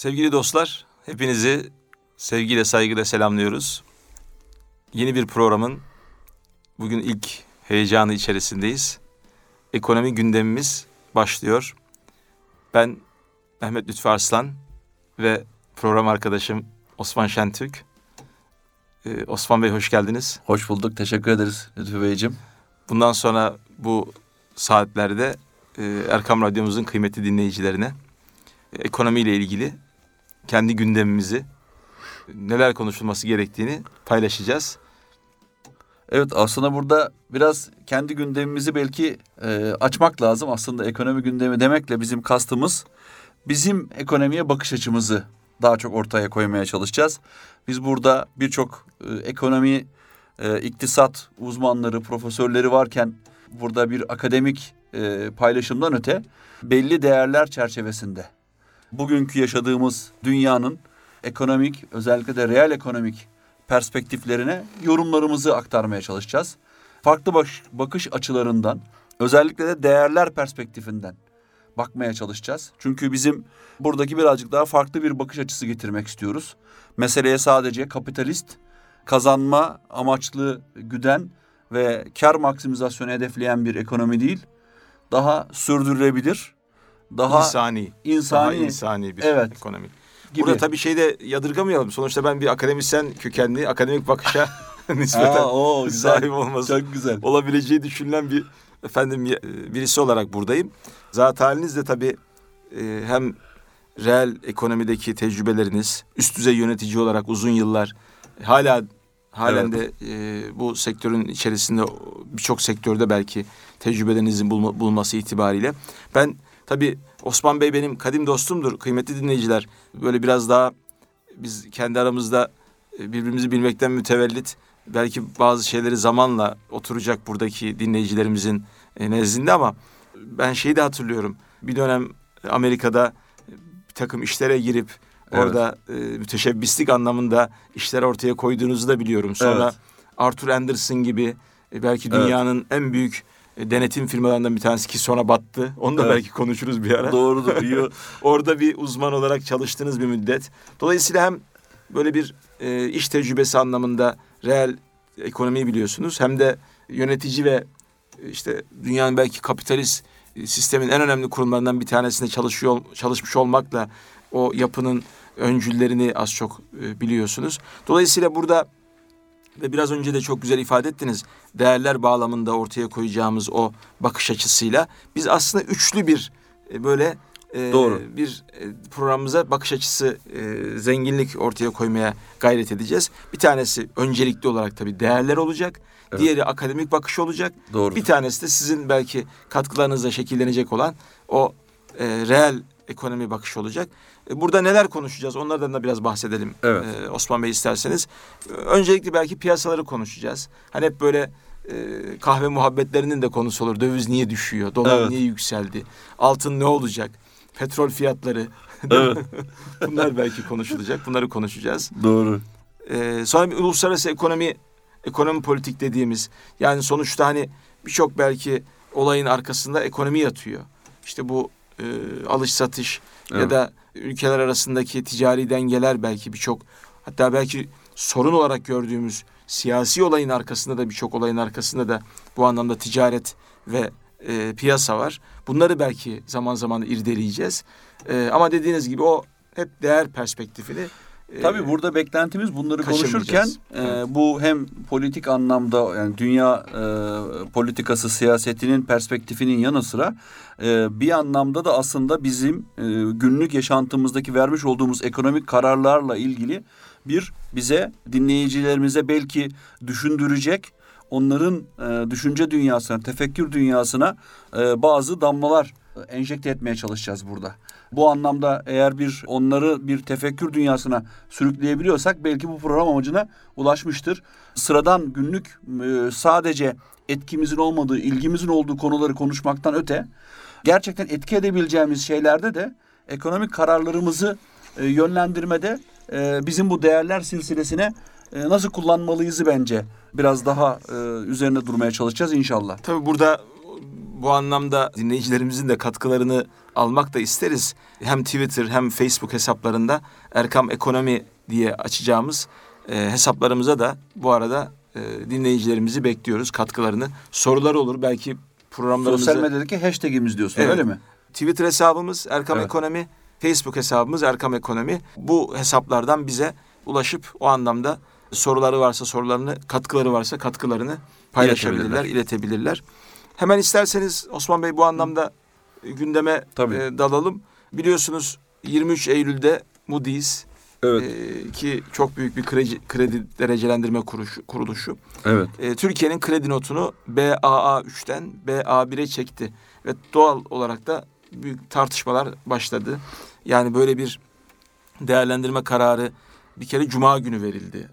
Sevgili dostlar, hepinizi sevgiyle saygıyla selamlıyoruz. Yeni bir programın bugün ilk heyecanı içerisindeyiz. Ekonomi gündemimiz başlıyor. Ben Mehmet Lütfü Arslan ve program arkadaşım Osman Şentürk. Ee, Osman Bey hoş geldiniz. Hoş bulduk. Teşekkür ederiz Lütfü Beyciğim. Bundan sonra bu saatlerde e, Erkam Radyomuzun kıymetli dinleyicilerine e, ekonomiyle ilgili kendi gündemimizi neler konuşulması gerektiğini paylaşacağız. Evet aslında burada biraz kendi gündemimizi belki e, açmak lazım. Aslında ekonomi gündemi demekle bizim kastımız bizim ekonomiye bakış açımızı daha çok ortaya koymaya çalışacağız. Biz burada birçok e, ekonomi, e, iktisat uzmanları, profesörleri varken burada bir akademik e, paylaşımdan öte belli değerler çerçevesinde bugünkü yaşadığımız dünyanın ekonomik özellikle de reel ekonomik perspektiflerine yorumlarımızı aktarmaya çalışacağız. Farklı baş, bakış açılarından özellikle de değerler perspektifinden bakmaya çalışacağız. Çünkü bizim buradaki birazcık daha farklı bir bakış açısı getirmek istiyoruz. Meseleye sadece kapitalist, kazanma amaçlı güden ve kar maksimizasyonu hedefleyen bir ekonomi değil, daha sürdürülebilir, daha insani, insani, daha insani bir evet, ekonomi. Gibi. Burada tabii şeyde yadırgamayalım. Sonuçta ben bir akademisyen kökenli, akademik bakışa nispeten Aa, o, güzel. sahip olması Çok güzel. olabileceği düşünülen bir efendim birisi olarak buradayım. Zat haliniz de tabii e, hem reel ekonomideki tecrübeleriniz, üst düzey yönetici olarak uzun yıllar hala halen Evet. de e, bu sektörün içerisinde birçok sektörde belki tecrübelerinizin bulma- bulunması itibariyle ben tabii Osman Bey benim kadim dostumdur kıymetli dinleyiciler. Böyle biraz daha biz kendi aramızda e, birbirimizi bilmekten mütevellit belki bazı şeyleri zamanla oturacak buradaki dinleyicilerimizin e, nezdinde ama ben şeyi de hatırlıyorum. Bir dönem Amerika'da bir takım işlere girip Evet. orada e, müteşebbislik anlamında işler ortaya koyduğunuzu da biliyorum. Sonra Evet. Arthur Anderson gibi e, belki Evet. dünyanın en büyük e, denetim firmalarından bir tanesi ki sonra battı. Onu da Evet. belki konuşuruz bir ara. Doğrudur. iyi. Orada bir uzman olarak çalıştığınız bir müddet. Dolayısıyla hem böyle bir e, iş tecrübesi anlamında reel ekonomiyi biliyorsunuz hem de yönetici ve e, işte dünyanın belki kapitalist e, sistemin en önemli kurumlarından bir tanesinde çalışıyor çalışmış olmakla o yapının öncüllerini az çok e, biliyorsunuz. Dolayısıyla burada ve biraz önce de çok güzel ifade ettiniz. Değerler bağlamında ortaya koyacağımız o bakış açısıyla biz aslında üçlü bir e, böyle e, Doğru. bir e, programımıza bakış açısı e, zenginlik ortaya koymaya gayret edeceğiz. Bir tanesi öncelikli olarak tabii değerler olacak. Evet. Diğeri akademik bakış olacak. Doğru. Bir tanesi de sizin belki katkılarınızla şekillenecek olan o e, reel ekonomi bakışı olacak. E, burada neler konuşacağız onlardan da biraz bahsedelim Evet. e, Osman Bey isterseniz. E, Öncelikle belki piyasaları konuşacağız. Hani hep böyle e, kahve muhabbetlerinin de konusu olur. Döviz niye düşüyor? Dolar Evet. niye yükseldi? Altın ne olacak? Petrol fiyatları. Evet. Bunlar belki konuşulacak. Bunları konuşacağız. Doğru. Ee, sonra bir uluslararası ekonomi ekonomi politik dediğimiz yani sonuçta hani birçok belki olayın arkasında ekonomi yatıyor. İşte bu e, alış satış ya Evet. da ülkeler arasındaki ticari dengeler belki birçok hatta belki sorun olarak gördüğümüz siyasi olayın arkasında da birçok olayın arkasında da bu anlamda ticaret ve e, piyasa var. Bunları belki zaman zaman irdeleyeceğiz. E, ama dediğiniz gibi o hep değer perspektifini Tabii burada beklentimiz bunları konuşurken e, bu hem politik anlamda yani dünya e, politikası siyasetinin perspektifinin yanı sıra e, bir anlamda da aslında bizim e, günlük yaşantımızdaki vermiş olduğumuz ekonomik kararlarla ilgili bir bize dinleyicilerimize belki düşündürecek onların e, düşünce dünyasına, tefekkür dünyasına e, bazı damlalar enjekte etmeye çalışacağız burada. Bu anlamda eğer bir onları bir tefekkür dünyasına sürükleyebiliyorsak belki bu program amacına ulaşmıştır. Sıradan günlük e, sadece etkimizin olmadığı, ilgimizin olduğu konuları konuşmaktan öte gerçekten etki edebileceğimiz şeylerde de ekonomik kararlarımızı e, yönlendirmede e, bizim bu değerler silsilesine nasıl kullanmalıyızı bence biraz daha üzerine durmaya çalışacağız inşallah. Tabii burada bu anlamda dinleyicilerimizin de katkılarını almak da isteriz. Hem Twitter hem Facebook hesaplarında Erkam Ekonomi diye açacağımız e, hesaplarımıza da bu arada e, dinleyicilerimizi bekliyoruz. Katkılarını, sorular olur belki programlarımızda. Sosyal medyadaki hashtagimiz diyorsun Evet. öyle mi? Twitter hesabımız Erkam Evet. Ekonomi, Facebook hesabımız Erkam Ekonomi. Bu hesaplardan bize ulaşıp o anlamda soruları varsa sorularını, katkıları varsa katkılarını paylaşabilirler, iletebilirler. Hemen isterseniz Osman Bey bu anlamda gündeme Tabii. e, dalalım. Biliyorsunuz 23 Eylül'de Moody's Evet. e, ki çok büyük bir kredi, kredi derecelendirme kuruluşu, kuruluşu evet. e, Türkiye'nin kredi notunu BAA3'ten BA1'e çekti ve doğal olarak da büyük tartışmalar başladı. Yani böyle bir değerlendirme kararı bir kere cuma günü verildi.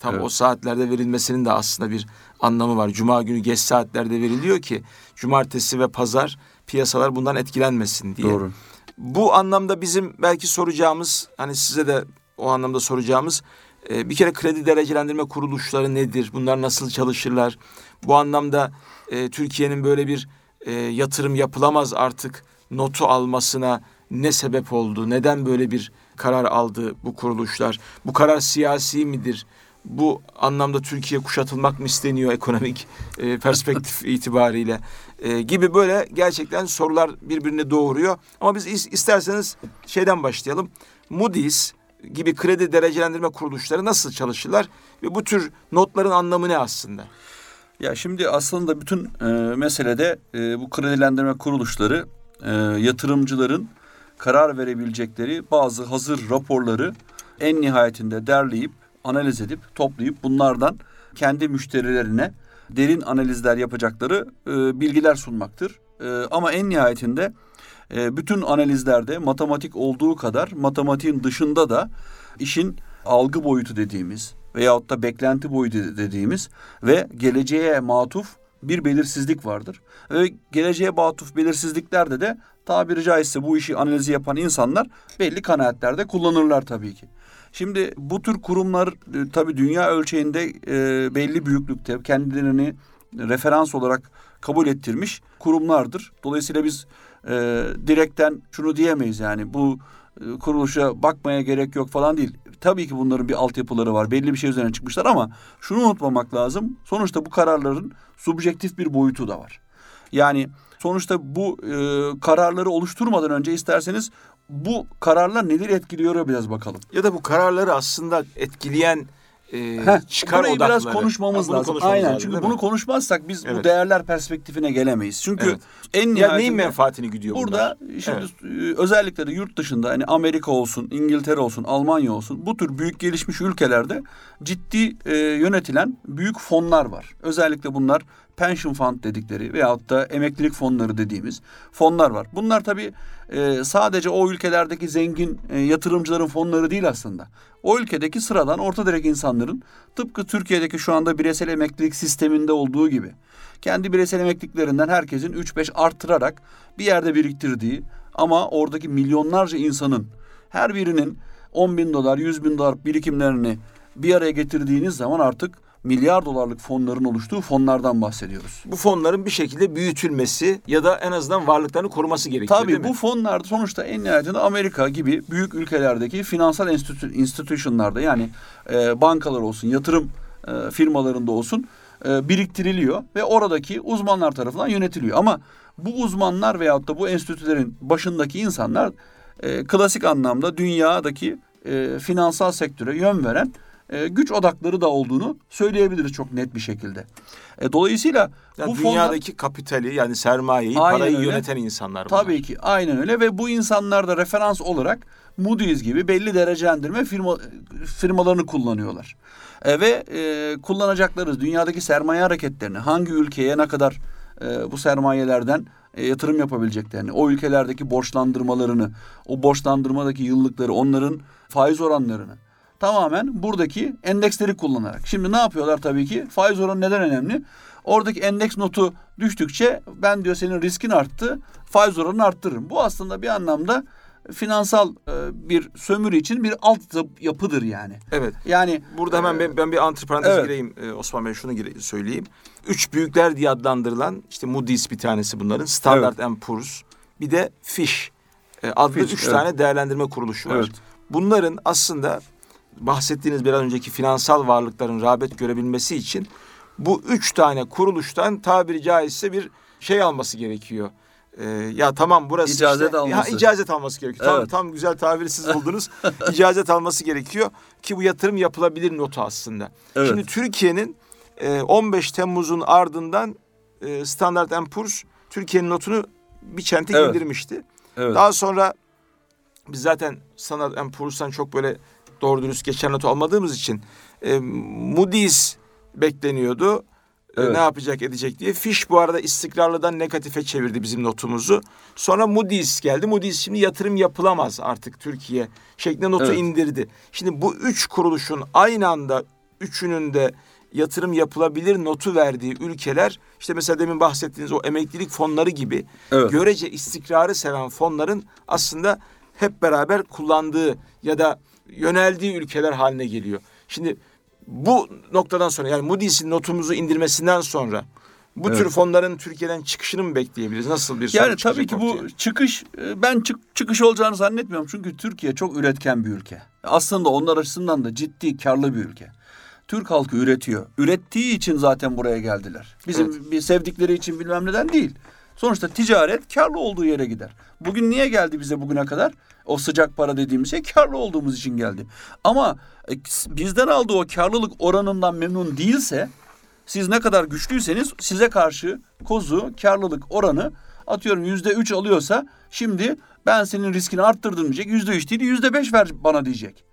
Tam Evet. o saatlerde verilmesinin de aslında bir anlamı var. Cuma günü geç saatlerde veriliyor ki cumartesi ve pazar piyasalar bundan etkilenmesin diye. Doğru. Bu anlamda bizim belki soracağımız hani size de o anlamda soracağımız e, bir kere kredi derecelendirme kuruluşları nedir? Bunlar nasıl çalışırlar? Bu anlamda e, Türkiye'nin böyle bir e, yatırım yapılamaz artık notu almasına ne sebep oldu? Neden böyle bir karar aldı bu kuruluşlar? Bu karar siyasi midir? Bu anlamda Türkiye kuşatılmak mı isteniyor ekonomik e, perspektif itibariyle E, gibi böyle gerçekten sorular birbirini doğuruyor. Ama biz is- isterseniz şeyden başlayalım. Moody's gibi kredi derecelendirme kuruluşları nasıl çalışırlar ve bu tür notların anlamı ne aslında? Ya şimdi aslında bütün e, meselede e, bu kredilendirme kuruluşları e, yatırımcıların karar verebilecekleri bazı hazır raporları en nihayetinde derleyip, analiz edip, toplayıp bunlardan kendi müşterilerine derin analizler yapacakları e, bilgiler sunmaktır. E, ama en nihayetinde e, bütün analizlerde matematik olduğu kadar matematiğin dışında da işin algı boyutu dediğimiz veyahut da beklenti boyutu dediğimiz ve geleceğe matuf bir belirsizlik vardır. Ve geleceğe matuf belirsizliklerde de tabiri caizse bu işi analizi yapan insanlar belli kanaatlerde kullanırlar tabii ki. Şimdi bu tür kurumlar e, tabii dünya ölçeğinde e, belli büyüklükte kendilerini referans olarak kabul ettirmiş kurumlardır. Dolayısıyla biz e, direkten şunu diyemeyiz yani bu e, kuruluşa bakmaya gerek yok falan değil. Tabii ki bunların bir altyapıları var. Belli bir şey üzerine çıkmışlar ama şunu unutmamak lazım. Sonuçta bu kararların subjektif bir boyutu da var. Yani sonuçta bu e, kararları oluşturmadan önce isterseniz bu kararlar nedir etkiliyor biraz bakalım. Ya da bu kararları aslında etkileyen e, Heh, çıkar burayı odakları. biraz konuşmamız bunu lazım. konuşmamız Aynen lazım, çünkü bunu mi? konuşmazsak biz bu Evet. değerler perspektifine gelemeyiz. Çünkü Evet. en Ya neyin menfaatini güdüyor burada bunlar? şimdi e, özellikle de yurt dışında hani Amerika olsun, İngiltere olsun, Almanya olsun bu tür büyük gelişmiş ülkelerde ciddi e, yönetilen büyük fonlar var. Özellikle bunlar pension fund dedikleri veyahut da emeklilik fonları dediğimiz fonlar var. Bunlar tabii e, sadece o ülkelerdeki zengin e, yatırımcıların fonları değil aslında. O ülkedeki sıradan orta direk insanların tıpkı Türkiye'deki şu anda bireysel emeklilik sisteminde olduğu gibi kendi bireysel emekliliklerinden herkesin 3-5 arttırarak bir yerde biriktirdiği ama oradaki milyonlarca insanın her birinin 10 bin dolar, 100 bin dolar birikimlerini bir araya getirdiğiniz zaman artık milyar dolarlık fonların oluştuğu fonlardan bahsediyoruz. Bu fonların bir şekilde büyütülmesi ya da en azından varlıklarını koruması gerekiyor değil Tabii mi? bu fonlar sonuçta en nihayetinde Amerika gibi büyük ülkelerdeki finansal enstitü, institutionlarda yani e, bankalar olsun, yatırım e, firmalarında olsun e, biriktiriliyor ve oradaki uzmanlar tarafından yönetiliyor. Ama bu uzmanlar veyahut da bu enstitülerin başındaki insanlar e, klasik anlamda dünyadaki e, finansal sektöre yön veren e, güç odakları da olduğunu söyleyebiliriz çok net bir şekilde. E, dolayısıyla Yani bu fonlar dünyadaki kapitali yani sermayeyi, Aynen parayı öyle. yöneten insanlar bunlar. Tabii ki aynen öyle ve bu insanlar da referans olarak Moody's gibi belli derecelendirme firma, firmalarını kullanıyorlar. E, ve e, kullanacakları dünyadaki sermaye hareketlerini hangi ülkeye ne kadar e, bu sermayelerden e, yatırım yapabileceklerini, o ülkelerdeki borçlandırmalarını, o borçlandırmadaki yıllıkları, onların faiz oranlarını tamamen buradaki endeksleri kullanarak. Şimdi ne yapıyorlar tabii ki? Faiz oranı neden önemli? Oradaki endeks notu düştükçe ben diyor senin riskin arttı, faiz oranını arttırırım. Bu aslında bir anlamda finansal e, bir sömürü için bir alt yapıdır yani. Evet. Yani Burada hemen e, ben, ben bir antiparantez evet. gireyim e, Osman Bey şunu gire- söyleyeyim. Üç büyükler diye adlandırılan işte Moody's bir tanesi bunların. Standard and Poor's bir de Fish. adlı Fitch, üç evet. tane değerlendirme kuruluşu var. Evet. Bunların aslında bahsettiğiniz biraz önceki finansal varlıkların rağbet görebilmesi için bu üç tane kuruluştan tabiri caizse bir şey alması gerekiyor. Ee, ya tamam burası İcazet işte, alması. Ya, icazet alması gerekiyor. Tam, Evet. tam güzel tabiri siz buldunuz. icazet alması gerekiyor ki bu yatırım yapılabilir notu aslında. Evet. Şimdi Türkiye'nin e, 15 Temmuz'un ardından e, Standard Poor's Türkiye'nin notunu bir çentik Evet. indirmişti. Evet. Daha sonra biz zaten Standard Poor's'tan çok böyle doğru dürüst geçer not almadığımız için e, Moody's bekleniyordu. E, Evet. Ne yapacak edecek diye. Fish bu arada istikrarlıdan negatife çevirdi bizim notumuzu. Sonra Moody's geldi. Moody's şimdi yatırım yapılamaz artık Türkiye şeklinde notu Evet. indirdi. Şimdi bu üç kuruluşun aynı anda üçünün de yatırım yapılabilir notu verdiği ülkeler işte mesela demin bahsettiğiniz o emeklilik fonları gibi Evet. görece istikrarı seven fonların aslında hep beraber kullandığı ya da yöneldiği ülkeler haline geliyor. Şimdi bu noktadan sonra yani Moody's'in notumuzu indirmesinden sonra bu Evet. tür fonların Türkiye'den çıkışını mı bekleyebiliriz? Nasıl bir Yani tabii ki bu ortaya? çıkış e, ben çık, çıkış olacağını zannetmiyorum. Çünkü Türkiye çok üretken bir ülke. Aslında onlar açısından da ciddi karlı bir ülke. Türk halkı üretiyor. Ürettiği için zaten buraya geldiler. Bizim bir sevdikleri için bilmem neden değil. Sonuçta ticaret karlı olduğu yere gider. Bugün niye geldi bize bugüne kadar? O sıcak para dediğimiz şey karlı olduğumuz için geldi. Ama e, bizden aldığı o karlılık oranından memnun değilse siz ne kadar güçlüyseniz size karşı kozu karlılık oranı atıyorum yüzde üç alıyorsa şimdi ben senin riskini arttırdım diyecek. Yüzde üç değil yüzde beş ver bana diyecek.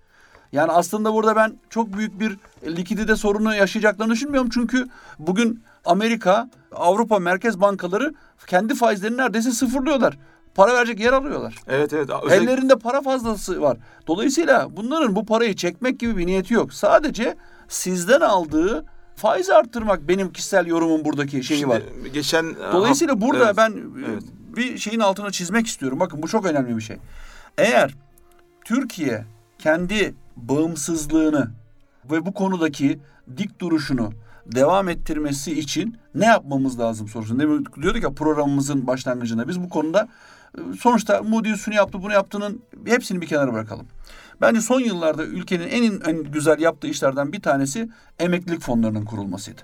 Yani aslında burada ben çok büyük bir likidite sorunu yaşayacaklarını düşünmüyorum. Çünkü bugün Amerika, Avrupa Merkez Bankaları kendi faizlerini neredeyse sıfırlıyorlar. Para verecek yer arıyorlar. Evet evet. Özellikle- Ellerinde para fazlası var. Dolayısıyla bunların bu parayı çekmek gibi bir niyeti yok. Sadece sizden aldığı faiz arttırmak benim kişisel yorumum buradaki şeyi Şimdi var. Geçen Dolayısıyla burada Evet. ben Evet. bir şeyin altına çizmek istiyorum. Bakın bu çok önemli bir şey. Eğer Türkiye kendi bağımsızlığını ve bu konudaki dik duruşunu devam ettirmesi için ne yapmamız lazım sorusunu. Demin diyorduk ya programımızın başlangıcında biz bu konuda e, sonuçta Moody's şunu yaptı bunu yaptığının hepsini bir kenara bırakalım. Bence son yıllarda ülkenin en, en güzel yaptığı işlerden bir tanesi emeklilik fonlarının kurulmasıydı.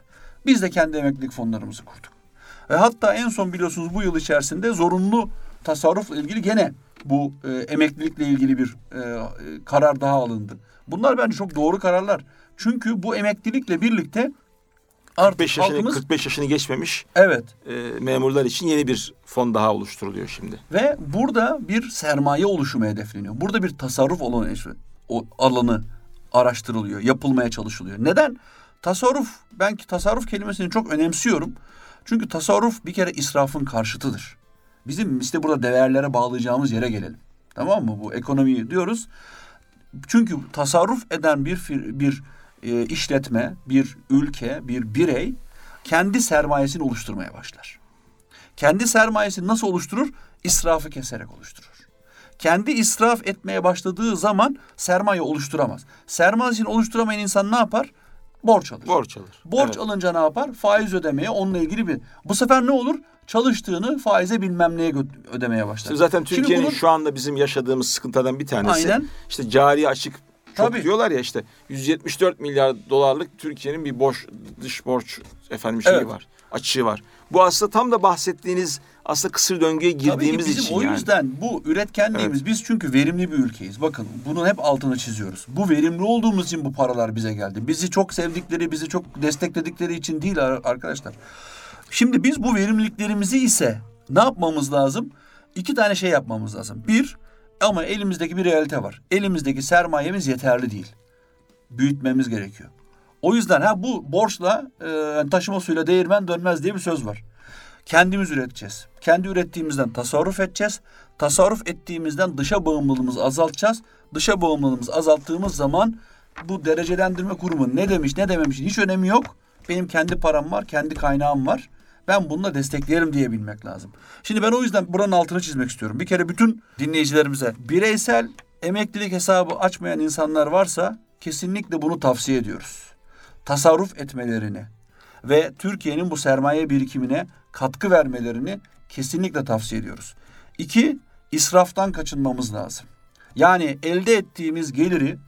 Biz de kendi emeklilik fonlarımızı kurduk. Ve hatta en son biliyorsunuz bu yıl içerisinde zorunlu tasarrufla ilgili gene bu e, emeklilikle ilgili bir e, karar daha alındı. Bunlar bence çok doğru kararlar. Çünkü bu emeklilikle birlikte artık 45 yaşını, halkımız 45 yaşını geçmemiş evet e, memurlar için yeni bir fon daha oluşturuluyor şimdi. ve burada bir sermaye oluşumu hedefleniyor. Burada bir tasarruf alanı, o alanı araştırılıyor, yapılmaya çalışılıyor. Neden? Tasarruf, ben ki tasarruf kelimesini çok önemsiyorum. Çünkü tasarruf bir kere israfın karşıtıdır. Bizim işte burada değerlere bağlayacağımız yere gelelim. Tamam mı? Bu ekonomiyi diyoruz. Çünkü tasarruf eden bir bir e, işletme, bir ülke, bir birey kendi sermayesini oluşturmaya başlar. Kendi sermayesini nasıl oluşturur? İsrafı keserek oluşturur. Kendi israf etmeye başladığı zaman sermaye oluşturamaz. Sermayesini oluşturamayan insan ne yapar? Borç alır. Borç alır. Borç Evet. alınca ne yapar? Faiz ödemeye onunla ilgili bir... Bu sefer ne olur? Çalıştığını faize bilmem neye ödemeye başlar. Zaten Türkiye'nin bunun- şu anda bizim yaşadığımız sıkıntılardan bir tanesi Aynen. işte cari açık çok Tabii. diyorlar ya işte 174 milyar dolarlık Türkiye'nin bir borç dış borç efendim şeyi Evet. var. Açığı var. Bu aslında tam da bahsettiğiniz aslında kısır döngüye Tabii girdiğimiz ki bizim için o yani. yüzden bu üretkenliğimiz biz çünkü verimli bir ülkeyiz. Bakın bunu hep altına çiziyoruz. Bu verimli olduğumuz için bu paralar bize geldi. Bizi çok sevdikleri, bizi çok destekledikleri için değil ar- arkadaşlar. Şimdi biz bu verimliliklerimizi ise ne yapmamız lazım? İki tane şey yapmamız lazım. Bir, ama elimizdeki bir realite var. Elimizdeki sermayemiz yeterli değil. Büyütmemiz gerekiyor. O yüzden ha bu borçla e, taşıma suyla değirmen dönmez diye bir söz var. Kendimiz üreteceğiz. Kendi ürettiğimizden tasarruf edeceğiz. Tasarruf ettiğimizden dışa bağımlılığımızı azaltacağız. Dışa bağımlılığımızı azalttığımız zaman bu derecelendirme kurumu ne demiş ne dememiş hiç önemi yok. Benim kendi param var, kendi kaynağım var. Ben bununla desteklerim diyebilmek lazım. Şimdi ben o yüzden buranın altını çizmek istiyorum. Bir kere bütün dinleyicilerimize bireysel emeklilik hesabı açmayan insanlar varsa kesinlikle bunu tavsiye ediyoruz. Tasarruf etmelerini ve Türkiye'nin bu sermaye birikimine katkı vermelerini kesinlikle tavsiye ediyoruz. İki, israftan kaçınmamız lazım. Yani elde ettiğimiz geliri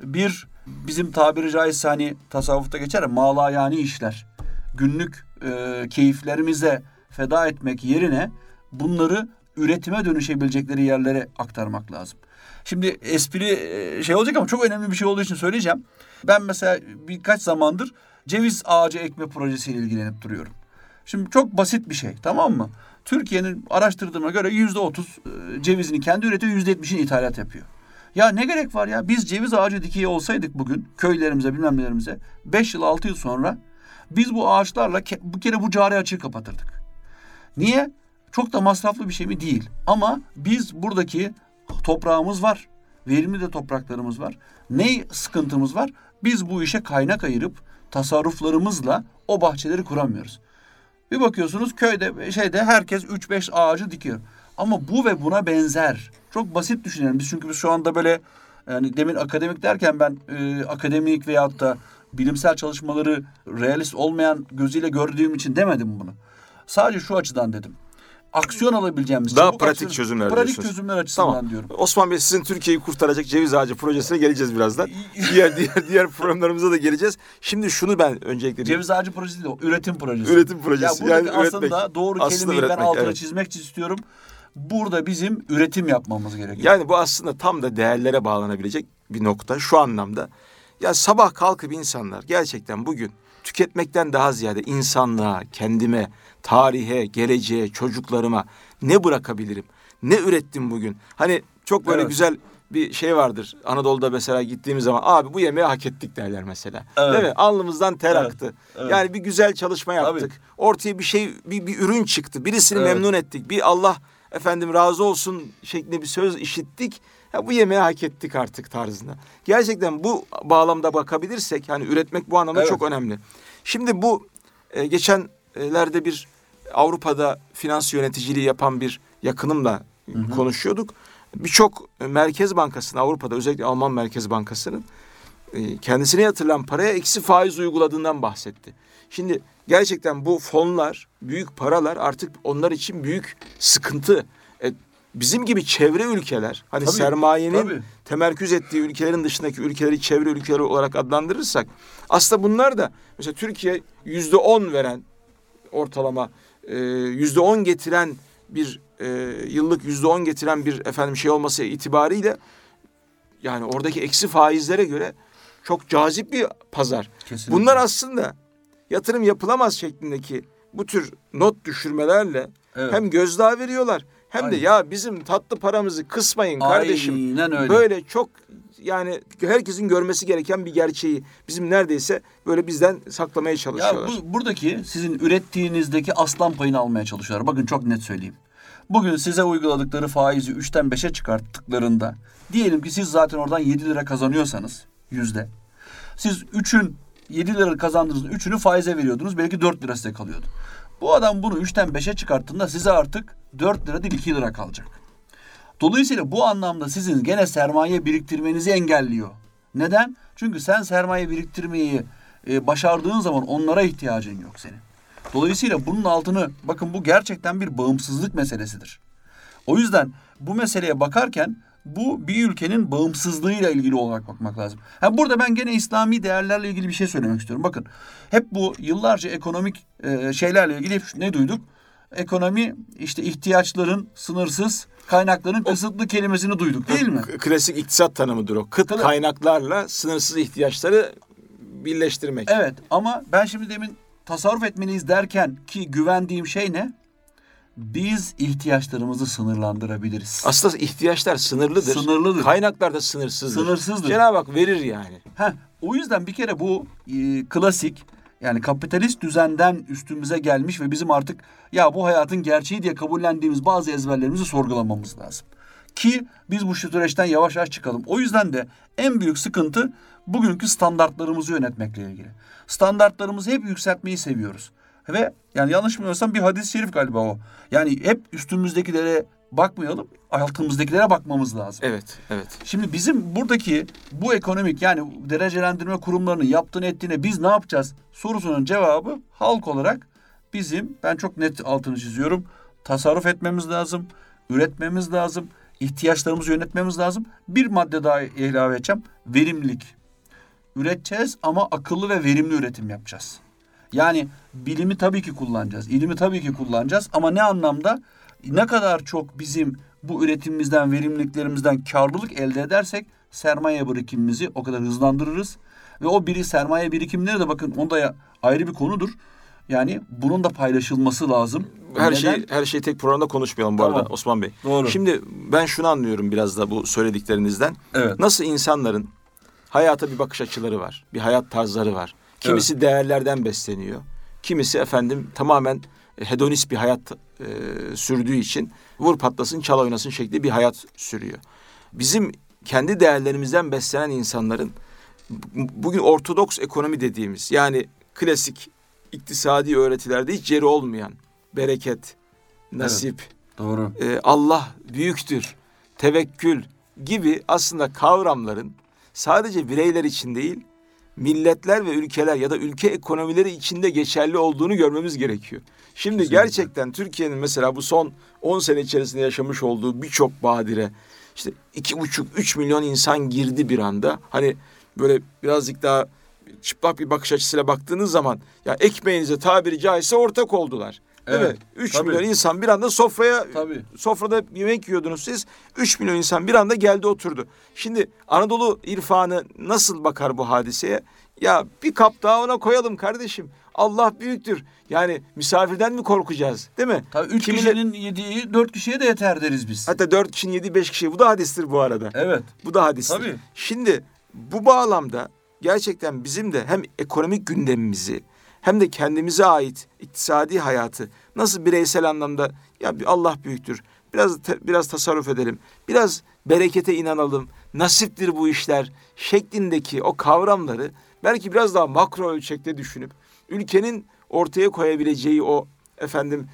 bir bizim tabiri caizse hani tasavvufta geçer ya mala yani işler. Günlük e, keyiflerimize feda etmek yerine bunları üretime dönüşebilecekleri yerlere aktarmak lazım. Şimdi espri e, şey olacak ama çok önemli bir şey olduğu için söyleyeceğim. Ben mesela birkaç zamandır ceviz ağacı ekme projesiyle ilgilenip duruyorum. Şimdi çok basit bir şey tamam mı? Türkiye'nin araştırdığıma göre yüzde otuz e, cevizini kendi üretiyor, yüzde yetmişini ithalat yapıyor. Ya ne gerek var ya? Biz ceviz ağacı dikiği olsaydık bugün köylerimize bilmem nelerimize beş yıl altı yıl sonra biz bu ağaçlarla bir kere bu cari açığı kapatırdık. Niye? Çok da masraflı bir şey mi? Değil. Ama biz buradaki toprağımız var. Verimli de topraklarımız var. Ne sıkıntımız var? Biz bu işe kaynak ayırıp tasarruflarımızla o bahçeleri kuramıyoruz. Bir bakıyorsunuz köyde şeyde herkes 3-5 ağacı dikiyor. Ama bu ve buna benzer. Çok basit düşünelim. Biz çünkü biz şu anda böyle yani demin akademik derken ben e, akademik veyahut da bilimsel çalışmaları realist olmayan gözüyle gördüğüm için demedim bunu. Sadece şu açıdan dedim. Aksiyon alabileceğimiz Daha pratik aksiyon- çözümler pratik diyorsunuz. çözümler açısından Tamam. diyorum. Osman Bey sizin Türkiye'yi kurtaracak ceviz ağacı projesine geleceğiz birazdan. diğer diğer diğer programlarımıza da geleceğiz. Şimdi şunu ben öncelikle Ceviz ağacı projesi değil üretim projesi. Üretim projesi. Ya Yani üretmek. aslında doğru Aslında kelimeyi ben üretmek, altına evet. çizmek istiyorum. Burada bizim üretim yapmamız gerekiyor. Yani bu aslında tam da değerlere bağlanabilecek bir nokta şu anlamda. Ya sabah kalkıp insanlar gerçekten bugün tüketmekten daha ziyade insanlığa, kendime, tarihe, geleceğe, çocuklarıma ne bırakabilirim? Ne ürettim bugün? Hani çok böyle Evet. güzel bir şey vardır. Anadolu'da mesela gittiğimiz zaman abi bu yemeği hak ettik derler mesela. Evet. Değil mi? Alnımızdan ter Evet, aktı. evet. Yani bir güzel çalışma yaptık. Ortaya bir şey bir, bir ürün çıktı. Birisini Evet. memnun ettik. Bir Allah efendim razı olsun şeklinde bir söz işittik. Ya bu yemeği hak ettik artık tarzında. Gerçekten bu bağlamda bakabilirsek hani üretmek bu anlamda Evet. çok önemli. Şimdi bu e, geçenlerde bir Avrupa'da finans yöneticiliği yapan bir yakınımla konuşuyorduk. Birçok Merkez Bankası'nın Avrupa'da özellikle Alman Merkez Bankası'nın e, kendisine yatırılan paraya eksi faiz uyguladığından bahsetti. Şimdi gerçekten bu fonlar, büyük paralar artık onlar için büyük sıkıntı. E, bizim gibi çevre ülkeler, hani Tabii, sermayenin tabii. temerküz ettiği ülkelerin dışındaki ülkeleri çevre ülkeleri olarak adlandırırsak aslında bunlar da mesela Türkiye yüzde on veren ortalama e, yüzde on getiren bir e, yıllık yüzde on getiren bir efendim şey olması itibariyle yani oradaki eksi faizlere göre çok cazip bir pazar. Kesinlikle. Bunlar aslında yatırım yapılamaz şeklindeki bu tür not düşürmelerle Evet. hem gözdağı veriyorlar hem de Aynen. ya bizim tatlı paramızı kısmayın kardeşim. Aynen öyle. Böyle çok yani herkesin görmesi gereken bir gerçeği bizim neredeyse böyle bizden saklamaya Ya çalışıyorlar. bu, buradaki sizin ürettiğinizdeki aslan payını almaya çalışıyorlar. Bakın çok net söyleyeyim. Bugün size uyguladıkları faizi 3'ten 5'e çıkarttıklarında diyelim ki siz zaten oradan 7 lira kazanıyorsanız yüzde. Siz 3'ün 7 lira kazandığınız 3'ünü faize veriyordunuz. Belki 4 lira size kalıyordu. Bu adam bunu 3'ten 5'e çıkarttığında size artık 4 lira değil 2 lira kalacak. Dolayısıyla bu anlamda sizin gene sermaye biriktirmenizi engelliyor. Neden? Çünkü sen sermaye biriktirmeyi e, başardığın zaman onlara ihtiyacın yok senin. Dolayısıyla bunun altını bakın bu gerçekten bir bağımsızlık meselesidir. O yüzden bu meseleye bakarken bu bir ülkenin bağımsızlığıyla ilgili olarak bakmak lazım. Ha burada ben gene İslami değerlerle ilgili bir şey söylemek istiyorum. Bakın hep bu yıllarca ekonomik e, şeylerle ilgili hep ne duyduk? Ekonomi işte ihtiyaçların sınırsız, kaynakların kısıtlı kelimesini duyduk değil mi? Klasik iktisat tanımıdır o. Kıt Tabii. kaynaklarla sınırsız ihtiyaçları birleştirmek. Evet ama ben şimdi demin tasarruf etmeliyiz derken ki güvendiğim şey ne? Biz ihtiyaçlarımızı sınırlandırabiliriz. Aslında ihtiyaçlar sınırlıdır. Sınırlıdır. Kaynaklar da sınırsızdır. Sınırsızdır. Cenab-ı Hak verir yani. Heh, o yüzden bir kere bu e, klasik yani kapitalist düzenden üstümüze gelmiş ve bizim artık ya bu hayatın gerçeği diye kabullendiğimiz bazı ezberlerimizi sorgulamamız lazım. Ki biz bu süreçten yavaş yavaş çıkalım. O yüzden de en büyük sıkıntı bugünkü standartlarımızı yönetmekle ilgili. Standartlarımızı hep yükseltmeyi seviyoruz. Ve yani yanlış bilmiyorsam bir hadis-i şerif galiba o. Yani hep üstümüzdekilere bakmayalım, altımızdakilere bakmamız lazım. Evet, evet. Şimdi bizim buradaki bu ekonomik yani derecelendirme kurumlarının yaptığını ettiğine biz ne yapacağız sorusunun cevabı halk olarak bizim ben çok net altını çiziyorum tasarruf etmemiz lazım. üretmemiz lazım. ihtiyaçlarımızı yönetmemiz lazım. Bir madde daha ilave edeceğim. Verimlilik. Üreteceğiz ama akıllı ve verimli üretim yapacağız. Yani bilimi tabii ki kullanacağız. ilimi tabii ki kullanacağız ama ne anlamda? Ne kadar çok bizim bu üretimimizden, verimliliklerimizden karlılık elde edersek sermaye birikimimizi o kadar hızlandırırız. Ve o biri sermaye birikimleri de bakın onda ya ayrı bir konudur. Yani bunun da paylaşılması lazım. Her Neden? şey her şeyi tek programda konuşmayalım bu Tamam. arada Osman Bey. Doğru. Şimdi ben şunu anlıyorum biraz da bu söylediklerinizden. Evet. Nasıl insanların hayata bir bakış açıları var, bir hayat tarzları var. Kimisi değerlerden besleniyor. Kimisi efendim tamamen e, hedonist bir hayat e, sürdüğü için vur patlasın çal oynasın şekli bir hayat sürüyor. Bizim kendi değerlerimizden beslenen insanların bu- bugün ortodoks ekonomi dediğimiz yani klasik iktisadi öğretilerde hiç yeri olmayan bereket, nasip, Doğru. e, Allah büyüktür, tevekkül gibi aslında kavramların sadece bireyler için değil, milletler ve ülkeler ya da ülke ekonomileri içinde geçerli olduğunu görmemiz gerekiyor. Şimdi Kesinlikle. gerçekten Türkiye'nin mesela bu son 10 sene içerisinde yaşamış olduğu birçok badire işte iki buçuk üç milyon insan girdi bir anda. Hani böyle birazcık daha çıplak bir bakış açısıyla baktığınız zaman ya ekmeğinize tabiri caizse ortak oldular. Evet, mi? 3 tabii. milyon insan bir anda sofraya Tabii. sofrada yemek yiyordunuz siz. 3 milyon insan bir anda geldi oturdu. Şimdi Anadolu irfanı nasıl bakar bu hadiseye? Ya bir kap daha ona koyalım kardeşim. Allah büyüktür. Yani misafirden mi korkacağız? Değil mi? Tabii üç Kimileri- kişinin yediği dört kişiye de yeter deriz biz. Hatta dört kişinin yedi beş kişi. Bu da hadistir bu arada. Evet. Bu da hadistir. Tabii. Şimdi bu bağlamda gerçekten bizim de hem ekonomik gündemimizi hem de kendimize ait iktisadi hayatı nasıl bireysel anlamda ya bir Allah büyüktür. Biraz biraz tasarruf edelim. Biraz berekete inanalım. Nasiptir bu işler şeklindeki o kavramları belki biraz daha makro ölçekte düşünüp ülkenin ortaya koyabileceği o efendim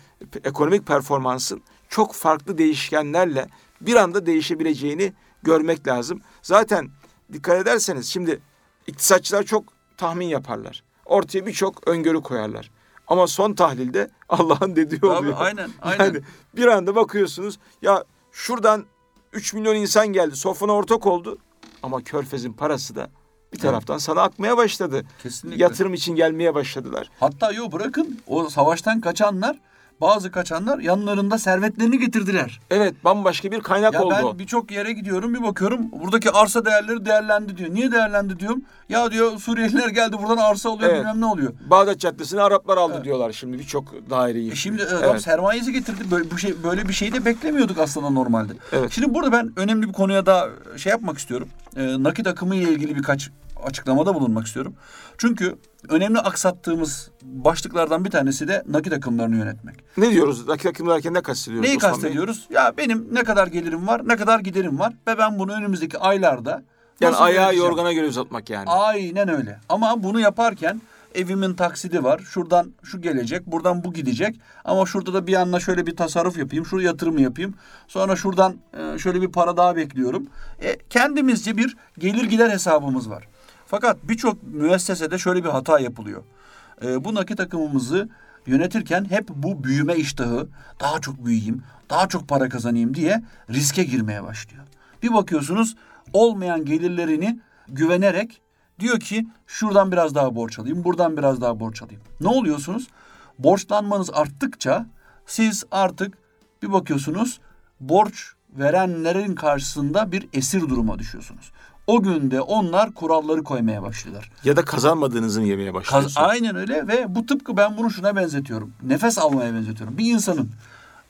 ekonomik performansın çok farklı değişkenlerle bir anda değişebileceğini görmek lazım. Zaten dikkat ederseniz şimdi iktisatçılar çok tahmin yaparlar. Ortaya birçok öngörü koyarlar. Ama son tahlilde Allah'ın dediği Tabii, oluyor. aynen, aynen. Yani bir anda bakıyorsunuz ya şuradan 3 milyon insan geldi sofrana ortak oldu ama körfezin parası da bir taraftan sana akmaya başladı. Kesinlikle. Yatırım için gelmeye başladılar. Hatta yo bırakın o savaştan kaçanlar bazı kaçanlar yanlarında servetlerini getirdiler. Evet bambaşka bir kaynak Ya oldu. ben birçok yere gidiyorum bir bakıyorum buradaki arsa değerleri değerlendi diyor. Niye değerlendi diyorum. Ya diyor Suriyeliler geldi buradan arsa alıyor Evet. bilmem ne oluyor. Bağdat Caddesi'ni Araplar aldı Evet. diyorlar şimdi birçok daireyi. E şimdi adam Evet. sermayesi getirdi. Böyle bir şey böyle bir şey de beklemiyorduk aslında normalde. Evet. Şimdi burada ben önemli bir konuya daha şey yapmak istiyorum. Ee, nakit akımı ile ilgili birkaç açıklamada bulunmak istiyorum. Çünkü önemli aksattığımız başlıklardan bir tanesi de nakit akımlarını yönetmek. Ne diyoruz? Nakit akımı derken ne kastediyoruz? Neyi Osman Bey? kastediyoruz? Ya benim ne kadar gelirim var, ne kadar giderim var ve ben bunu önümüzdeki aylarda Yani ayağı yorgana göre uzatmak yani. Aynen öyle. Ama bunu yaparken evimin taksidi var. Şuradan şu gelecek, buradan bu gidecek. Ama şurada da bir anda şöyle bir tasarruf yapayım, şu yatırımı yapayım. Sonra şuradan e, şöyle bir para daha bekliyorum. E, kendimizce bir gelir gider hesabımız var. Fakat birçok müessesede şöyle bir hata yapılıyor. E, bu nakit akımımızı yönetirken hep bu büyüme iştahı, daha çok büyüyeyim, daha çok para kazanayım diye riske girmeye başlıyor. Bir bakıyorsunuz olmayan gelirlerini güvenerek diyor ki şuradan biraz daha borç alayım, buradan biraz daha borç alayım. Ne oluyorsunuz? Borçlanmanız arttıkça siz artık bir bakıyorsunuz borç verenlerin karşısında bir esir duruma düşüyorsunuz. O günde onlar kuralları koymaya başlıyorlar. Ya da kazanmadığınızı yemeye Kaz- başlıyorsunuz? aynen öyle ve bu tıpkı ben bunu şuna benzetiyorum. Nefes almaya benzetiyorum. Bir insanın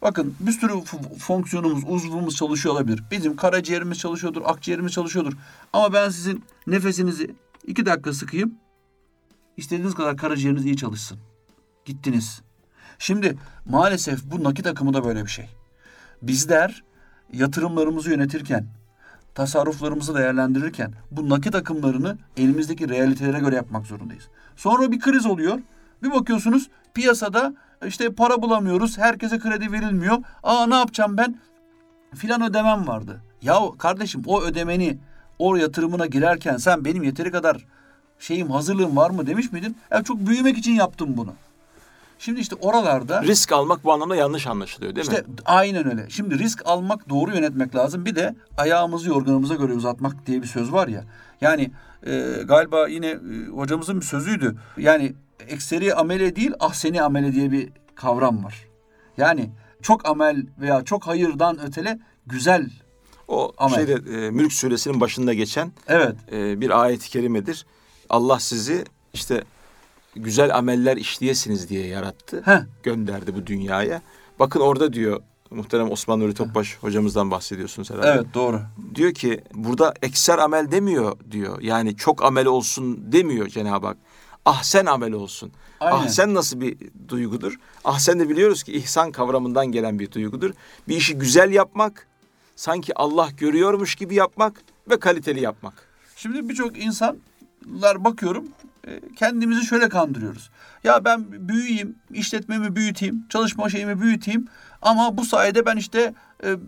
bakın bir sürü fonksiyonumuz, uzvumuz çalışıyor olabilir. Bizim karaciğerimiz çalışıyordur, akciğerimiz çalışıyordur. Ama ben sizin nefesinizi iki dakika sıkayım. İstediğiniz kadar karaciğeriniz iyi çalışsın. Gittiniz. Şimdi maalesef bu nakit akımı da böyle bir şey. Bizler yatırımlarımızı yönetirken, tasarruflarımızı değerlendirirken bu nakit akımlarını elimizdeki realitelere göre yapmak zorundayız. Sonra bir kriz oluyor. Bir bakıyorsunuz piyasada işte para bulamıyoruz. Herkese kredi verilmiyor. Aa ne yapacağım ben? Filan ödemem vardı. Ya kardeşim o ödemeni o yatırımına girerken sen benim yeteri kadar şeyim hazırlığım var mı demiş miydin? Ya çok büyümek için yaptım bunu. Şimdi işte oralarda Risk almak bu anlamda yanlış anlaşılıyor değil işte mi? aynen öyle. Şimdi risk almak, doğru yönetmek lazım. Bir de ayağımızı yorganımıza göre uzatmak diye bir söz var ya. Yani e, galiba yine e, hocamızın bir sözüydü. Yani ekseri amele değil, ahseni amele diye bir kavram var. Yani çok amel veya çok hayırdan ötele güzel. O Amel. şeyde e, Mülk suresinin başında geçen Evet. e, bir ayet-i kerimedir. Allah sizi işte güzel ameller işleyesiniz diye yarattı. Heh. Gönderdi bu dünyaya. Bakın orada diyor muhterem Osman Nuri Topbaş hocamızdan bahsediyorsunuz herhalde. Evet doğru. Diyor ki burada ekser amel demiyor diyor. Yani çok amel olsun demiyor Cenab-ı Hak. Ahsen amel olsun. Aynen. Ahsen nasıl bir duygudur? Ahsen de biliyoruz ki ihsan kavramından gelen bir duygudur. Bir işi güzel yapmak, sanki Allah görüyormuş gibi yapmak ve kaliteli yapmak. Şimdi birçok insanlar bakıyorum e, kendimizi şöyle kandırıyoruz. Ya ben büyüyeyim, işletmemi büyüteyim, çalışma şeyimi büyüteyim ama bu sayede ben işte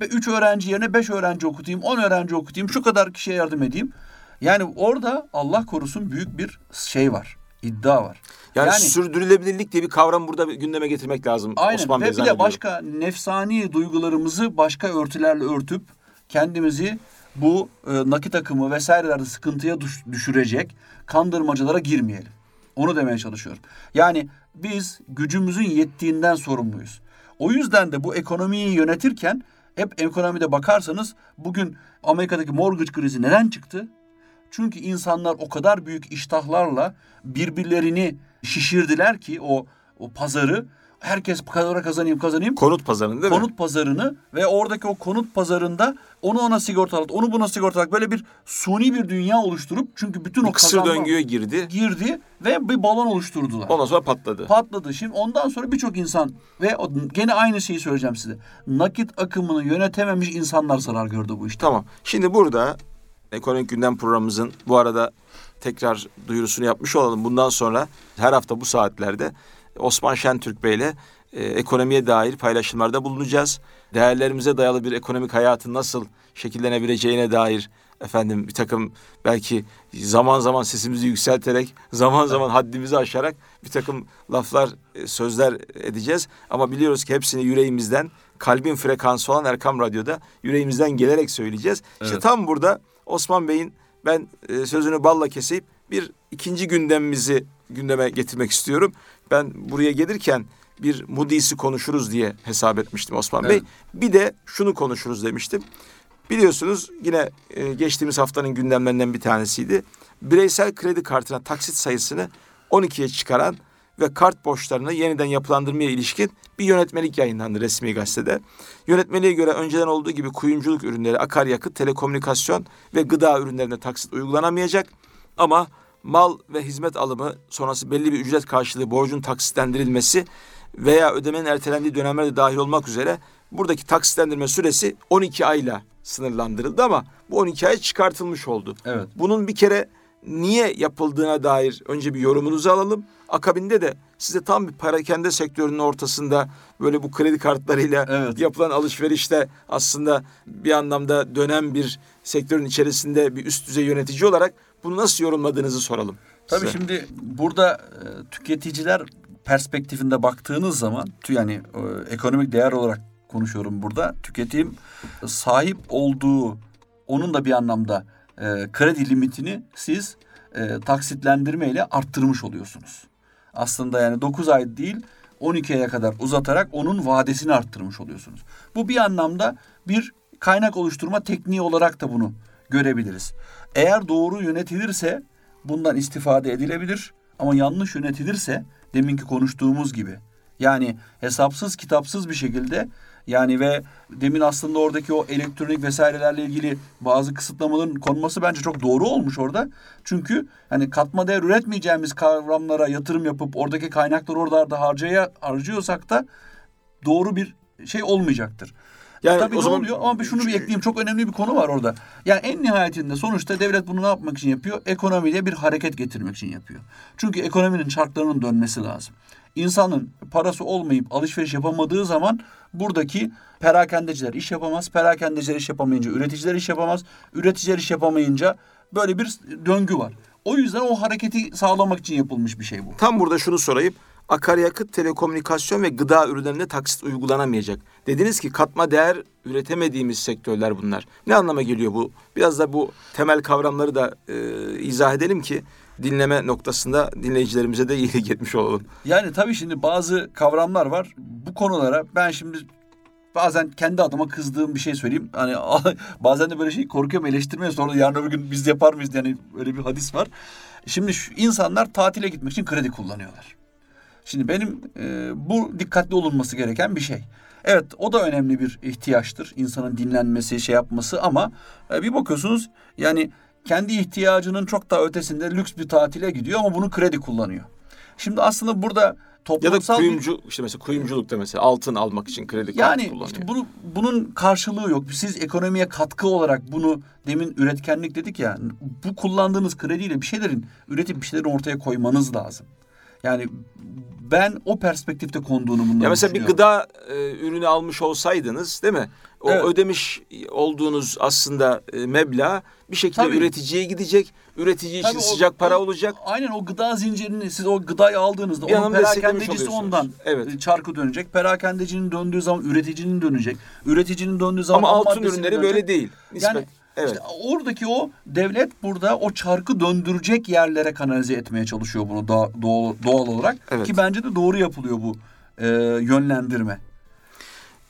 3 öğrenci yerine 5 öğrenci okutayım, 10 öğrenci okutayım, şu kadar kişiye yardım edeyim. Yani orada Allah korusun büyük bir şey var, iddia var. Yani, sürdürülebilirlik diye bir kavram burada gündeme getirmek lazım. Aynen Osman ve Bey bir de başka nefsani duygularımızı başka örtülerle örtüp kendimizi bu e, nakit akımı vesairelerde sıkıntıya düş- düşürecek kandırmacalara girmeyelim. Onu demeye çalışıyorum. Yani biz gücümüzün yettiğinden sorumluyuz. O yüzden de bu ekonomiyi yönetirken hep ekonomide bakarsanız bugün Amerika'daki mortgage krizi neden çıktı? Çünkü insanlar o kadar büyük iştahlarla birbirlerini şişirdiler ki o o pazarı herkes kadara kazanayım kazanayım Konut pazarında değil mi? konut pazarını ve oradaki o konut pazarında onu ona sigortalat, onu buna sigortalat böyle bir suni bir dünya oluşturup çünkü bütün o Kısır döngüye girdi. girdi ve bir balon oluşturdular. Ondan sonra patladı. Patladı. Şimdi ondan sonra birçok insan ve gene aynı şeyi söyleyeceğim size. Nakit akımını yönetememiş insanlar zarar gördü bu işte. Tamam. Şimdi burada ekonomik gündem programımızın bu arada tekrar duyurusunu yapmış olalım. Bundan sonra her hafta bu saatlerde Osman Şentürk Bey'le e, ekonomiye dair paylaşımlarda bulunacağız. Değerlerimize dayalı bir ekonomik hayatın nasıl şekillenebileceğine dair efendim bir takım belki zaman zaman sesimizi yükselterek zaman zaman haddimizi aşarak bir takım laflar e, sözler edeceğiz ama biliyoruz ki hepsini yüreğimizden kalbin frekansı olan Erkam Radyo'da yüreğimizden gelerek söyleyeceğiz. İşte Evet. tam burada Osman Bey'in ben e, sözünü balla keseyip bir ikinci gündemimizi gündeme getirmek istiyorum. Ben buraya gelirken bir Moody's'i konuşuruz diye hesap etmiştim Osman Bey. Evet. Bir de şunu konuşuruz demiştim. Biliyorsunuz yine e, geçtiğimiz haftanın gündemlerinden bir tanesiydi. Bireysel kredi kartına taksit sayısını 12'ye çıkaran ve kart borçlarını yeniden yapılandırmaya ilişkin bir yönetmelik yayınlandı resmi gazetede. Yönetmeliğe göre önceden olduğu gibi kuyumculuk ürünleri, akaryakıt, telekomünikasyon ve gıda ürünlerine taksit uygulanamayacak. Ama mal ve hizmet alımı sonrası belli bir ücret karşılığı borcun taksitlendirilmesi veya ödemenin ertelendiği dönemler de dahil olmak üzere buradaki taksitlendirme süresi 12 ayla sınırlandırıldı ama bu 12 ay çıkartılmış oldu. Evet. Bunun bir kere niye yapıldığına dair önce bir yorumunuzu alalım. Akabinde de size tam bir parakende sektörünün ortasında böyle bu kredi kartlarıyla Evet. yapılan alışverişte aslında bir anlamda dönen bir sektörün içerisinde bir üst düzey yönetici olarak bunu nasıl yorumladığınızı soralım. Tabii size. şimdi burada e, tüketiciler perspektifinde baktığınız zaman yani e, ekonomik değer olarak konuşuyorum burada. Tüketim sahip olduğu onun da bir anlamda e, kredi limitini siz e, taksitlendirmeyle arttırmış oluyorsunuz. Aslında yani 9 ay değil 12 aya kadar uzatarak onun vadesini arttırmış oluyorsunuz. Bu bir anlamda bir kaynak oluşturma tekniği olarak da bunu görebiliriz. Eğer doğru yönetilirse bundan istifade edilebilir ama yanlış yönetilirse deminki konuştuğumuz gibi yani hesapsız kitapsız bir şekilde yani ve demin aslında oradaki o elektronik vesairelerle ilgili bazı kısıtlamaların konması bence çok doğru olmuş orada. Çünkü hani katma değer üretmeyeceğimiz kavramlara yatırım yapıp oradaki kaynakları oralarda harcaya harcıyorsak da doğru bir şey olmayacaktır. Yani Tabii o zaman- oluyor ama bir şunu bir ekleyeyim. Çok önemli bir konu var orada. Yani en nihayetinde sonuçta devlet bunu ne yapmak için yapıyor? Ekonomiye bir hareket getirmek için yapıyor. Çünkü ekonominin çarklarının dönmesi lazım. İnsanın parası olmayıp alışveriş yapamadığı zaman buradaki perakendeciler iş yapamaz. Perakendeciler iş yapamayınca üreticiler iş yapamaz. Üreticiler iş yapamayınca böyle bir döngü var. O yüzden o hareketi sağlamak için yapılmış bir şey bu. Tam burada şunu sorayım. Akaryakıt, telekomünikasyon ve gıda ürünlerinde taksit uygulanamayacak. Dediniz ki katma değer üretemediğimiz sektörler bunlar. Ne anlama geliyor bu? Biraz da bu temel kavramları da e, izah edelim ki dinleme noktasında dinleyicilerimize de iyilik etmiş olalım. Yani tabii şimdi bazı kavramlar var. Bu konulara ben şimdi bazen kendi adıma kızdığım bir şey söyleyeyim. Hani bazen de böyle şey korkuyorum eleştirmeye sonra yarın öbür gün biz yapar mıyız yani öyle bir hadis var. Şimdi şu insanlar tatile gitmek için kredi kullanıyorlar. Şimdi benim e, bu dikkatli olunması gereken bir şey. Evet o da önemli bir ihtiyaçtır. İnsanın dinlenmesi, şey yapması ama e, bir bakıyorsunuz yani kendi ihtiyacının çok daha ötesinde lüks bir tatile gidiyor ama bunu kredi kullanıyor. Şimdi aslında burada toplumsal ya da kuyumcu işte mesela kuyumculukta mesela altın almak için kredi kartı yani kullanıyor. işte bunu bunun karşılığı yok. Siz ekonomiye katkı olarak bunu demin üretkenlik dedik ya. Bu kullandığınız krediyle bir şeylerin üretip bir şeylerin ortaya koymanız lazım. Yani ben o perspektifte konduğunu bundan Ya mesela bir gıda e, ürünü almış olsaydınız değil mi? O Evet. ödemiş olduğunuz aslında e, meblağ bir şekilde Tabii. üreticiye gidecek. Üretici için Tabii o- sıcak para o- olacak. Aynen o gıda zincirini siz o gıdayı aldığınızda Bir onun perakendecisi ondan Evet. e, çarkı dönecek. Perakendecinin döndüğü zaman üreticinin dönecek. Üreticinin döndüğü zaman Ama altın ürünleri dönecek. böyle değil. Nispet. Yani evet. İşte oradaki o devlet burada o çarkı döndürecek yerlere kanalize etmeye çalışıyor bunu doğal, doğal, olarak. Evet. Ki bence de doğru yapılıyor bu e, yönlendirme.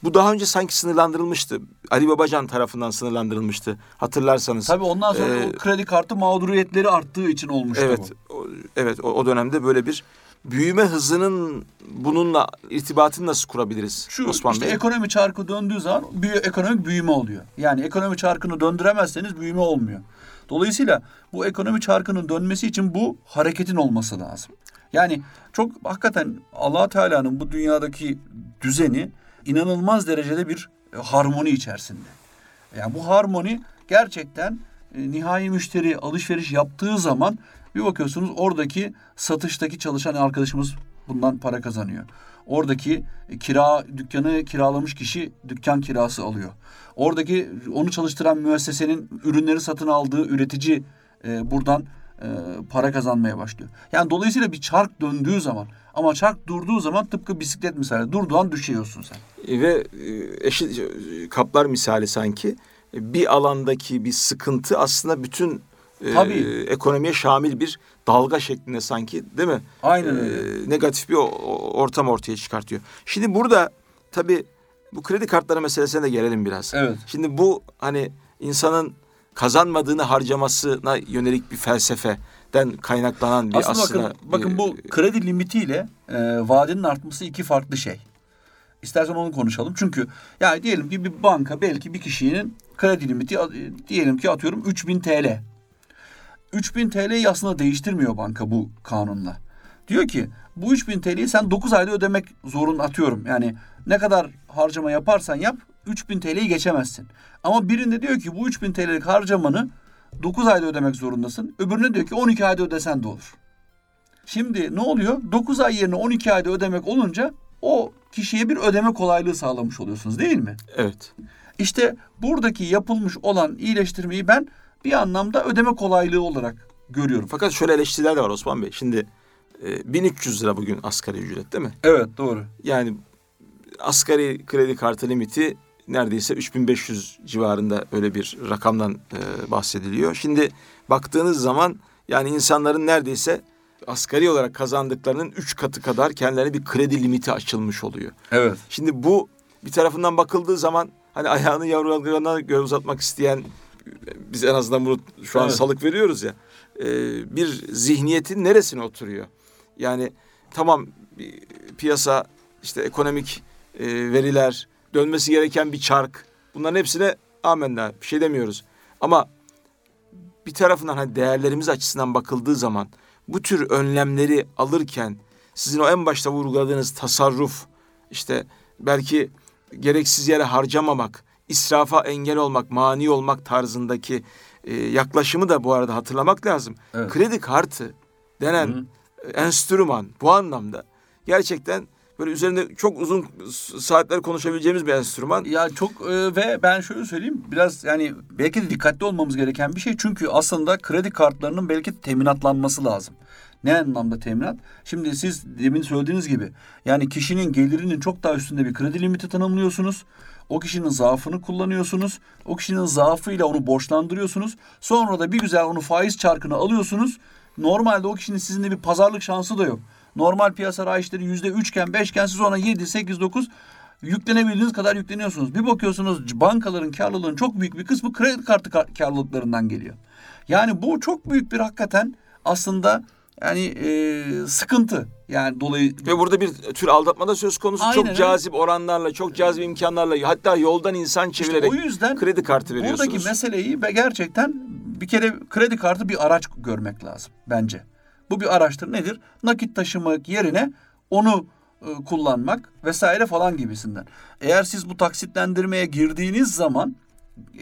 Bu daha önce sanki sınırlandırılmıştı. Ali Babacan tarafından sınırlandırılmıştı. Hatırlarsanız. Tabii ondan sonra o kredi kartı mağduriyetleri arttığı için olmuştu Evet. bu. o- evet o, o dönemde böyle bir büyüme hızının bununla irtibatını nasıl kurabiliriz Şu Osman işte Bey? ekonomi çarkı döndüğü zaman büyü, ekonomik büyüme oluyor. Yani ekonomi çarkını döndüremezseniz büyüme olmuyor. Dolayısıyla bu ekonomi çarkının dönmesi için bu hareketin olması lazım. Yani çok hakikaten allah Teala'nın bu dünyadaki düzeni inanılmaz derecede bir e, harmoni içerisinde. Yani bu harmoni gerçekten e, nihai müşteri alışveriş yaptığı zaman bir bakıyorsunuz oradaki satıştaki çalışan arkadaşımız bundan para kazanıyor. Oradaki kira dükkanı kiralamış kişi dükkan kirası alıyor. Oradaki onu çalıştıran müessesenin ürünleri satın aldığı üretici e, buradan e, para kazanmaya başlıyor. Yani dolayısıyla bir çark döndüğü zaman ama çark durduğu zaman tıpkı bisiklet misali durduğu an düşüyorsun sen. E, Ve e, eşit e, kaplar misali sanki bir alandaki bir sıkıntı aslında bütün e, Tabii. ekonomiye şamil bir dalga şeklinde sanki değil mi? Aynen E, öyle. negatif bir ortam ortaya çıkartıyor. Şimdi burada tabii bu kredi kartları meselesine de gelelim biraz. Evet. Şimdi bu hani insanın kazanmadığını harcamasına yönelik bir felsefeden kaynaklanan bir Aslında, aslında, bakın, bakın bir- bu kredi limitiyle e, vadenin artması iki farklı şey. İstersen onu konuşalım. Çünkü yani diyelim ki bir banka belki bir kişinin kredi limiti e, diyelim ki atıyorum 3000 TL. 3000 TL'yi aslında değiştirmiyor banka bu kanunla. Diyor ki bu 3000 TL'yi sen 9 ayda ödemek zorun atıyorum. Yani ne kadar harcama yaparsan yap 3000 TL'yi geçemezsin. Ama birinde diyor ki bu 3000 TL'lik harcamanı 9 ayda ödemek zorundasın. Öbürüne diyor ki 12 ayda ödesen de olur. Şimdi ne oluyor? 9 ay yerine 12 ayda ödemek olunca o kişiye bir ödeme kolaylığı sağlamış oluyorsunuz değil mi? evet. İşte buradaki yapılmış olan iyileştirmeyi ben bir anlamda ödeme kolaylığı olarak görüyorum. Fakat şöyle eleştiriler de var Osman Bey. Şimdi e, 1300 lira bugün asgari ücret değil mi? Evet doğru. Yani asgari kredi kartı limiti neredeyse 3500 civarında öyle bir rakamdan e, bahsediliyor. Şimdi baktığınız zaman yani insanların neredeyse asgari olarak kazandıklarının 3 katı kadar kendilerine bir kredi limiti açılmış oluyor. Evet. Şimdi bu bir tarafından bakıldığı zaman hani ayağını yavrularına göre uzatmak isteyen biz en azından bunu şu an Evet. salık veriyoruz ya. e, bir zihniyetin neresine oturuyor? Yani tamam piyasa işte ekonomik e, veriler dönmesi gereken bir çark bunların hepsine amenna bir şey demiyoruz. Ama bir tarafından hani değerlerimiz açısından bakıldığı zaman bu tür önlemleri alırken sizin o en başta vurguladığınız tasarruf işte belki gereksiz yere harcamamak, israfa engel olmak, mani olmak tarzındaki e, yaklaşımı da bu arada hatırlamak lazım. Evet. Kredi kartı denen Hı. enstrüman bu anlamda gerçekten böyle üzerinde çok uzun saatler konuşabileceğimiz bir enstrüman. Ya çok e, ve ben şöyle söyleyeyim biraz yani belki de dikkatli olmamız gereken bir şey çünkü aslında kredi kartlarının belki teminatlanması lazım. Ne anlamda teminat? Şimdi siz demin söylediğiniz gibi yani kişinin gelirinin çok daha üstünde bir kredi limiti tanımlıyorsunuz. O kişinin zaafını kullanıyorsunuz. O kişinin zaafıyla onu borçlandırıyorsunuz. Sonra da bir güzel onu faiz çarkına alıyorsunuz. Normalde o kişinin sizinle bir pazarlık şansı da yok. Normal piyasa rayişleri yüzde üçken beşken siz ona yedi, sekiz, dokuz yüklenebildiğiniz kadar yükleniyorsunuz. Bir bakıyorsunuz bankaların karlılığının çok büyük bir kısmı kredi kartı kar- karlılıklarından geliyor. Yani bu çok büyük bir hakikaten aslında yani e, sıkıntı. Yani dolayı Ve burada bir tür aldatma da söz konusu. Aynen çok cazip oranlarla, çok cazip imkanlarla hatta yoldan insan İşte çevirerek o yüzden kredi kartı veriyorsunuz. buradaki meseleyi ve gerçekten bir kere kredi kartı bir araç görmek lazım bence. Bu bir araçtır nedir? Nakit taşımak yerine onu e, kullanmak vesaire falan gibisinden. Eğer siz bu taksitlendirmeye girdiğiniz zaman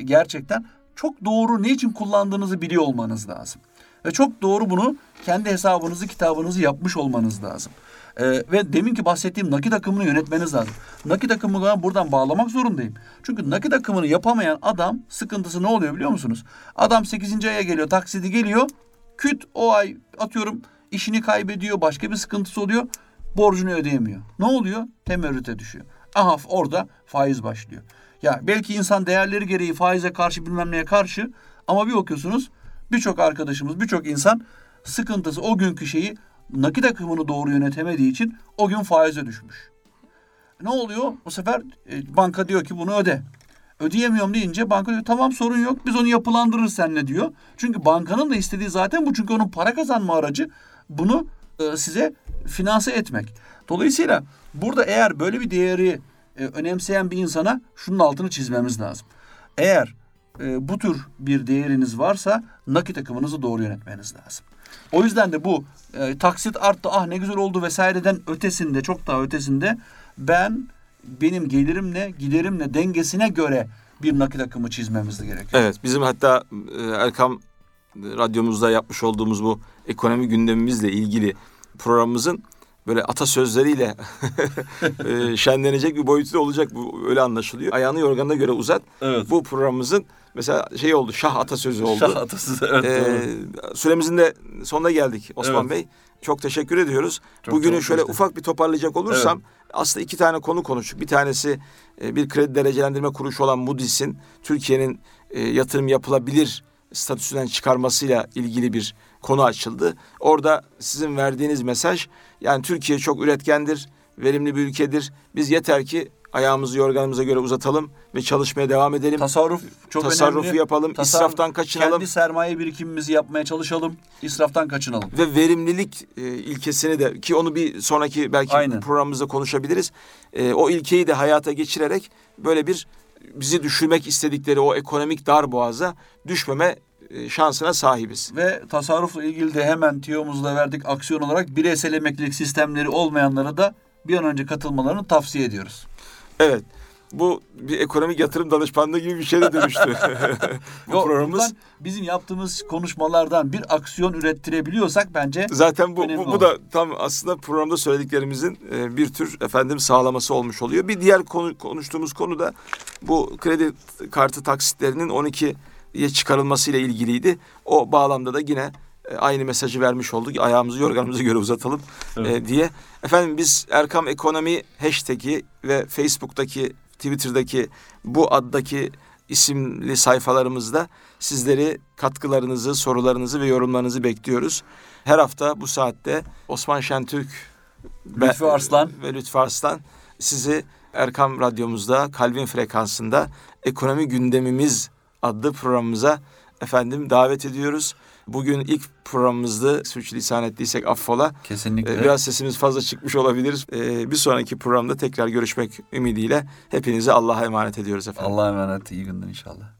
gerçekten çok doğru ne için kullandığınızı biliyor olmanız lazım. Ve çok doğru bunu kendi hesabınızı kitabınızı yapmış olmanız lazım. Ee, ve deminki bahsettiğim nakit akımını yönetmeniz lazım. Nakit akımını buradan bağlamak zorundayım. Çünkü nakit akımını yapamayan adam sıkıntısı ne oluyor biliyor musunuz? Adam 8. aya geliyor, taksidi geliyor. Küt o ay atıyorum işini kaybediyor, başka bir sıkıntısı oluyor. Borcunu ödeyemiyor. Ne oluyor? Temerrüte düşüyor. Aha orada faiz başlıyor. Ya belki insan değerleri gereği faize karşı bilmem neye karşı ama bir bakıyorsunuz birçok arkadaşımız, birçok insan sıkıntısı o günkü şeyi nakit akımını doğru yönetemediği için o gün faize düşmüş. Ne oluyor? Bu sefer e, banka diyor ki bunu öde. Ödeyemiyorum deyince banka diyor tamam sorun yok biz onu yapılandırırız seninle diyor. Çünkü bankanın da istediği zaten bu çünkü onun para kazanma aracı bunu e, size finanse etmek. Dolayısıyla burada eğer böyle bir değeri e, önemseyen bir insana şunun altını çizmemiz lazım. Eğer e, bu tür bir değeriniz varsa nakit akımınızı doğru yönetmeniz lazım. O yüzden de bu e, taksit arttı ah ne güzel oldu vesaireden ötesinde çok daha ötesinde ben benim gelirimle giderimle dengesine göre bir nakit akımı çizmemiz gerekiyor. Evet bizim hatta e, Erkam radyomuzda yapmış olduğumuz bu ekonomi gündemimizle ilgili programımızın böyle atasözleriyle e, şenlenecek bir boyutu olacak bu öyle anlaşılıyor. Ayağını yorganına göre uzat. Evet. Bu programımızın mesela şey oldu şah atasözü oldu. Şah atası evet Ee, süremizin de sonuna geldik Osman Evet. Bey. Çok teşekkür ediyoruz. Çok Bugünü şöyle teşekkür- ufak bir toparlayacak olursam aslında iki tane konu konuştuk. Bir tanesi e, bir kredi derecelendirme kuruluşu olan Moody's'in Türkiye'nin e, yatırım yapılabilir statüsünden çıkarmasıyla ilgili bir konu açıldı. Orada sizin verdiğiniz mesaj yani Türkiye çok üretkendir, verimli bir ülkedir. Biz yeter ki ayağımızı yorganımıza göre uzatalım ve çalışmaya devam edelim. Tasarruf çok Tasarrufu önemli. yapalım, Tasarruf- israftan kaçınalım. Kendi sermaye birikimimizi yapmaya çalışalım. İsraftan kaçınalım. ve verimlilik e, ilkesini de ki onu bir sonraki belki Aynen. programımızda konuşabiliriz. E, o ilkeyi de hayata geçirerek böyle bir bizi düşürmek istedikleri o ekonomik dar boğaza düşmeme e, şansına sahibiz. Ve tasarrufla ilgili de hemen tiyomuzla verdik aksiyon olarak bireysel emeklilik sistemleri olmayanlara da bir an önce katılmalarını tavsiye ediyoruz. Evet. Bu bir ekonomik yatırım danışmanlığı gibi bir şeye dönüştü. bu programımız bizim yaptığımız konuşmalardan bir aksiyon ürettirebiliyorsak bence Zaten bu, bu, bu da tam aslında programda söylediklerimizin e, bir tür efendim sağlaması olmuş oluyor. Bir diğer konu konuştuğumuz konu da bu kredi kartı taksitlerinin 12'ye çıkarılması ile ilgiliydi. O bağlamda da yine aynı mesajı vermiş olduk. Ayağımızı yorganımıza göre uzatalım e, diye. Efendim biz Erkam Ekonomi hashtag'i ve Facebook'taki, Twitter'daki bu addaki isimli sayfalarımızda sizleri katkılarınızı, sorularınızı ve yorumlarınızı bekliyoruz. Her hafta bu saatte Osman Şentürk ve- Lütfü Arslan. ve Lütfü Arslan sizi Erkam Radyomuzda Kalbin Frekansı'nda Ekonomi Gündemimiz adlı programımıza efendim davet ediyoruz. Bugün ilk programımızdı. Sürçülisan ettiysek affola. kesinlikle Ee, Biraz sesimiz fazla çıkmış olabilir. Ee, Bir sonraki programda tekrar görüşmek ümidiyle hepinizi Allah'a emanet ediyoruz efendim. Allah'a emanet iyi günler inşallah.